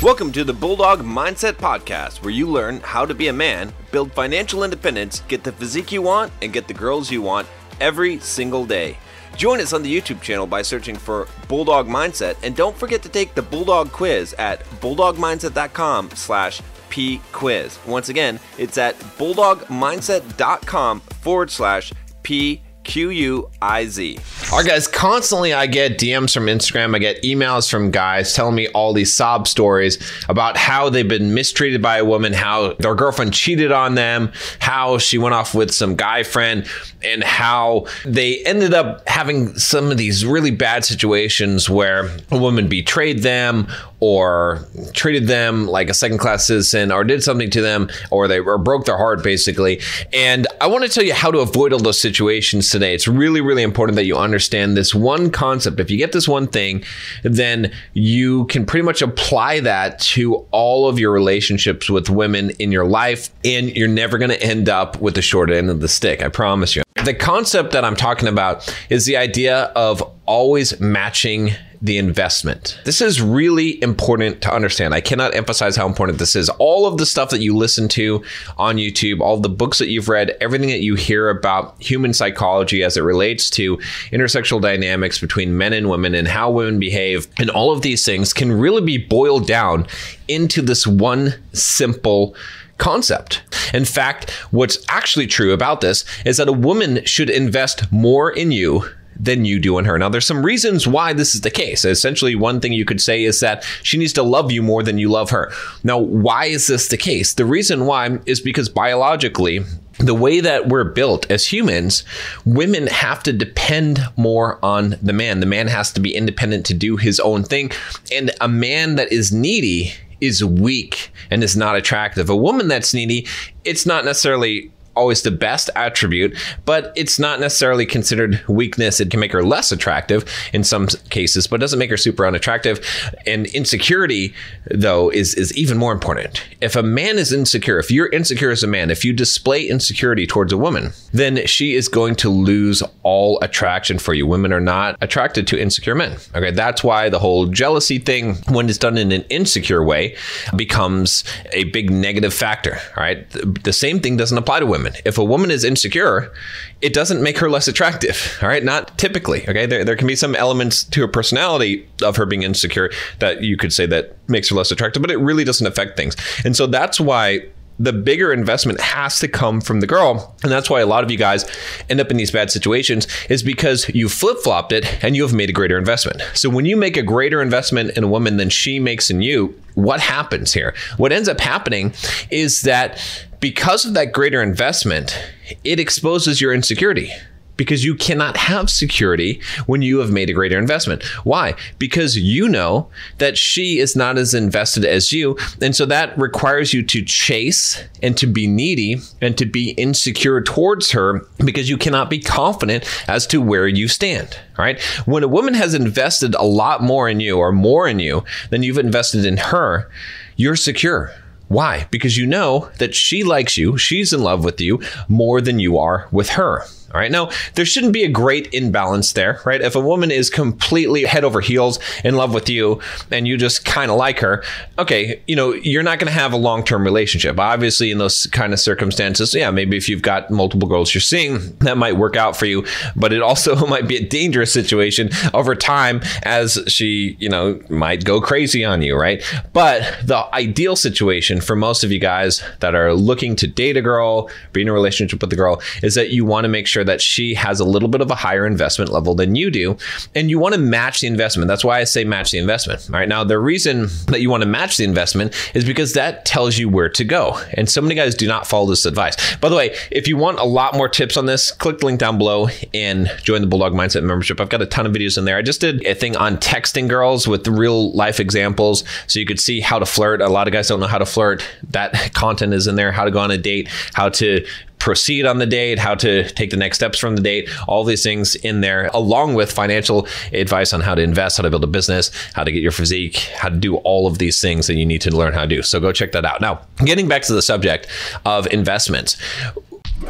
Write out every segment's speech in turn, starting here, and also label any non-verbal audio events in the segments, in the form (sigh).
Welcome to the Bulldog Mindset Podcast, where you learn how to be a man, build financial independence, get the physique you want, and get the girls you want every single day. Join us on the YouTube channel by searching for Bulldog Mindset, and don't forget to take the Bulldog Quiz at bulldogmindset.com slash pquiz. Once again, it's at bulldogmindset.com forward slash p Q U I Z. All right, guys, constantly I get DMs from Instagram. I get emails from guys telling me all these sob stories about how they've been mistreated by a woman, how their girlfriend cheated on them, how she went off with some guy friend, and how they ended up having some of these really bad situations where a woman betrayed them or treated them like a second class citizen or did something to them or they or broke their heart basically. And i want to tell you how to avoid all those situations today. It's really really important that you understand this one concept. If you get this one thing then you can pretty much apply that to all of your relationships with women in your life and you're never going to end up with the short end of the stick i promise you the concept that i'm talking about is the idea of always matching the investment. This is really important to understand. I cannot emphasize how important this is. All of the stuff that you listen to on YouTube, all the books that you've read, everything that you hear about human psychology as it relates to intersexual dynamics between men and women and how women behave, and all of these things can really be boiled down into this one simple concept. In fact, what's actually true about this is that a woman should invest more in you than you do in her. Now, there's some reasons why this is the case. Essentially, one thing you could say is that she needs to love you more than you love her. Now, why is this the case? The reason why is because biologically, the way that we're built as humans, women have to depend more on the man. The man has to be independent to do his own thing. And a man that is needy is weak and is not attractive. A woman that's needy, it's not necessarily always the best attribute, but it's not necessarily considered weakness. It can make her less attractive in some cases, but doesn't make her super unattractive. And insecurity, though, is, is even more important. If a man is insecure, if you're insecure as a man, if you display insecurity towards a woman, then she is going to lose all attraction for you. Women are not attracted to insecure men. Okay, that's why the whole jealousy thing, when it's done in an insecure way, becomes a big negative factor. All right, the same thing doesn't apply to women woman. If a woman is insecure, it doesn't make her less attractive. All right, not typically. Okay, there, there can be some elements to her personality of her being insecure that you could say that makes her less attractive, but it really doesn't affect things. And so that's why the bigger investment has to come from the girl. And that's why a lot of you guys end up in these bad situations is because you flip flopped it and you have made a greater investment. So when you make a greater investment in a woman than she makes in you, what happens here? What ends up happening is that because of that greater investment, it exposes your insecurity because you cannot have security when you have made a greater investment. Why? Because you know that she is not as invested as you. And so that requires you to chase and to be needy and to be insecure towards her because you cannot be confident as to where you stand. Right? When a woman has invested a lot more in you or more in you than you've invested in her, you're secure. Why? Because you know that she likes you, she's in love with you more than you are with her. All right. Now, there shouldn't be a great imbalance there, right? If a woman is completely head over heels in love with you and you just kind of like her, okay, you know, you're not going to have a long term relationship. Obviously, in those kind of circumstances, yeah, maybe if you've got multiple girls you're seeing, that might work out for you, but it also (laughs) might be a dangerous situation over time as she, you know, might go crazy on you, right? But the ideal situation for most of you guys that are looking to date a girl, be in a relationship with a girl, is that you want to make sure sure that she has a little bit of a higher investment level than you do. And you want to match the investment. That's why I say match the investment. All right. Now, the reason that you want to match the investment is because that tells you where to go. And so many guys do not follow this advice. By the way, if you want a lot more tips on this, click the link down below and join the Bulldog Mindset membership. I've got a ton of videos in there. I just did a thing on texting girls with real life examples so you could see how to flirt. A lot of guys don't know how to flirt. That content is in there, how to go on a date, how to proceed on the date, how to take the next steps from the date, all these things in there, along with financial advice on how to invest, how to build a business, how to get your physique, how to do all of these things that you need to learn how to do. So go check that out. Now, getting back to the subject of investments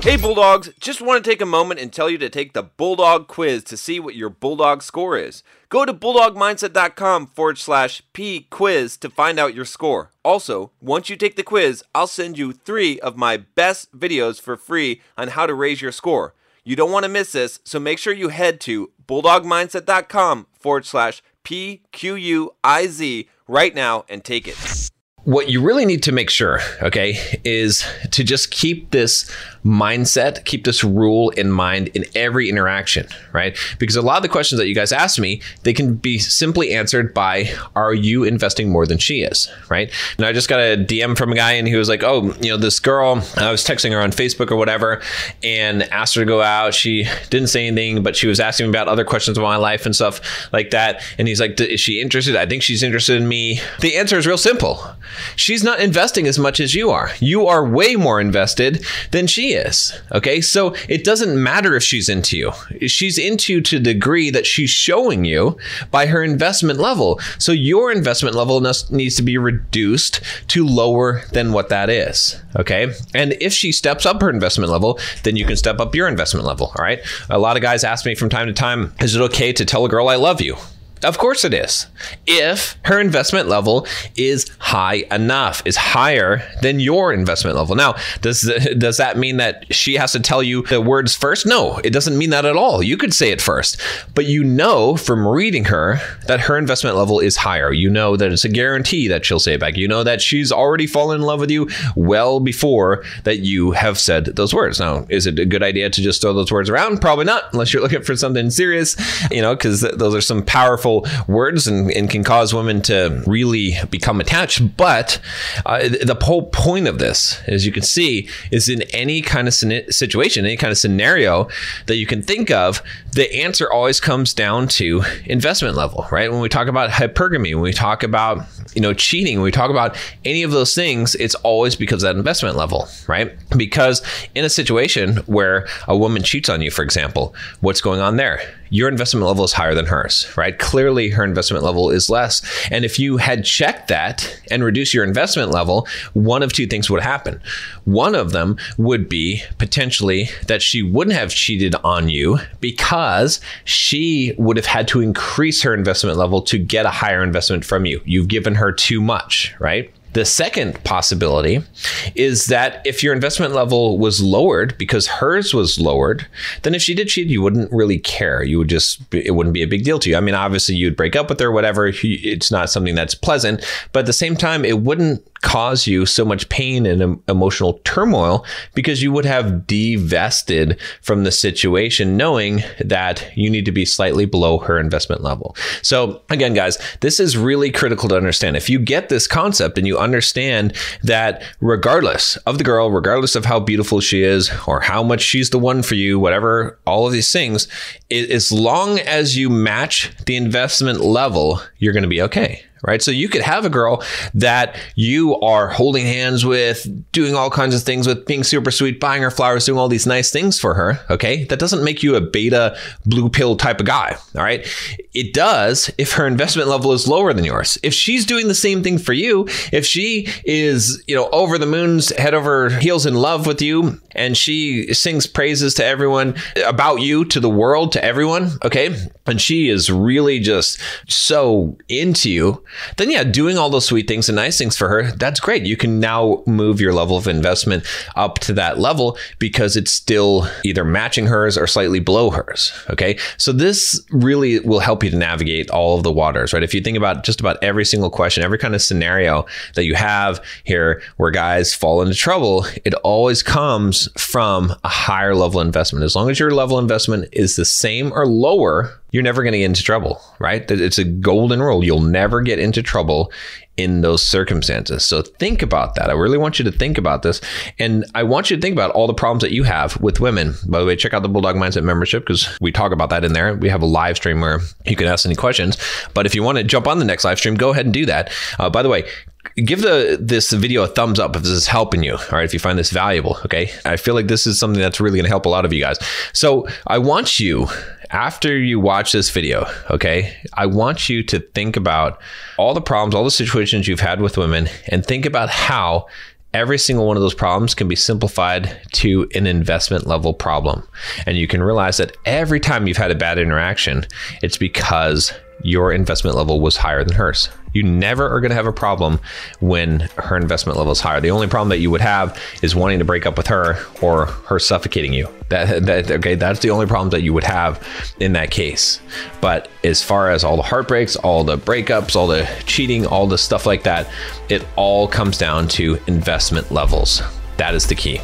Hey Bulldogs, just want to take a moment and tell you to take the Bulldog quiz to see what your Bulldog score is. Go to bulldogmindset.com forward slash P quiz to find out your score. Also, once you take the quiz, I'll send you three of my best videos for free on how to raise your score. You don't want to miss this, so make sure you head to bulldogmindset.com forward slash P Q U I Z right now and take it. What you really need to make sure, okay, is to just keep this mindset, keep this rule in mind in every interaction, right? Because a lot of the questions that you guys ask me, they can be simply answered by are you investing more than she is, right? And I just got a DM from a guy and he was like, "Oh, you know, this girl, I was texting her on Facebook or whatever and asked her to go out. She didn't say anything, but she was asking me about other questions about my life and stuff like that. And he's like, "Is she interested? I think she's interested in me." The answer is real simple. She's not investing as much as you are. You are way more invested than she is. Okay. So it doesn't matter if she's into you. She's into you to the degree that she's showing you by her investment level. So your investment level needs to be reduced to lower than what that is. Okay. And if she steps up her investment level, then you can step up your investment level. All right. A lot of guys ask me from time to time, is it okay to tell a girl I love you? Of course it is. If her investment level is high enough, is higher than your investment level. Now, does does that mean that she has to tell you the words first? No, it doesn't mean that at all. You could say it first. But you know from reading her that her investment level is higher. You know that it's a guarantee that she'll say it back. You know that she's already fallen in love with you well before that you have said those words. Now, is it a good idea to just throw those words around? Probably not, unless you're looking for something serious, you know, because those are some powerful powerful words and, and can cause women to really become attached. But uh, the whole point of this, as you can see, is in any kind of situation, any kind of scenario that you can think of, the answer always comes down to investment level, right? When we talk about hypergamy, when we talk about you know cheating, when we talk about any of those things, it's always because of that investment level, right? Because in a situation where a woman cheats on you, for example, what's going on there? Your investment level is higher than hers, right? Clearly, her investment level is less. And if you had checked that and reduced your investment level, one of two things would happen. One of them would be potentially that she wouldn't have cheated on you because she would have had to increase her investment level to get a higher investment from you. You've given her too much, right? The second possibility is that if your investment level was lowered because hers was lowered, then if she did cheat, you wouldn't really care. You would just, it wouldn't be a big deal to you. I mean, obviously you'd break up with her, whatever. It's not something that's pleasant, but at the same time, it wouldn't cause you so much pain and emotional turmoil because you would have divested from the situation knowing that you need to be slightly below her investment level. So, again, guys, this is really critical to understand. If you get this concept and you understand that regardless of the girl, regardless of how beautiful she is or how much she's the one for you, whatever, all of these things, as long as you match the investment level, you're going to be okay right? So you could have a girl that you are holding hands with, doing all kinds of things with, being super sweet, buying her flowers, doing all these nice things for her. Okay. That doesn't make you a beta blue pill type of guy. All right. It does if her investment level is lower than yours. If she's doing the same thing for you, if she is, you know, over the moon's head over heels in love with you and she sings praises to everyone about you, to the world, to everyone. Okay. And she is really just so into you then yeah, doing all those sweet things and nice things for her, that's great. You can now move your level of investment up to that level because it's still either matching hers or slightly below hers. Okay. So this really will help you to navigate all of the waters, right? If you think about just about every single question, every kind of scenario that you have here where guys fall into trouble, it always comes from a higher level investment. As long as your level investment is the same or lower you're never going to get into trouble, right? It's a golden rule. You'll never get into trouble in those circumstances. So think about that. I really want you to think about this. And I want you to think about all the problems that you have with women. By the way, check out the Bulldog Mindset membership because we talk about that in there. We have a live stream where you can ask any questions. But if you want to jump on the next live stream, go ahead and do that. Uh, by the way, give the this video a thumbs up if this is helping you all right if you find this valuable okay i feel like this is something that's really going to help a lot of you guys so i want you after you watch this video, okay, I want you to think about all the problems, all the situations you've had with women, and think about how every single one of those problems can be simplified to an investment level problem. And you can realize that every time you've had a bad interaction, it's because your investment level was higher than hers. You never are going to have a problem when her investment level is higher. The only problem that you would have is wanting to break up with her or her suffocating you. That, that okay, that's the only problem that you would have in that case. But as far as all the heartbreaks, all the breakups, all the cheating, all the stuff like that, it all comes down to investment levels. That is the key.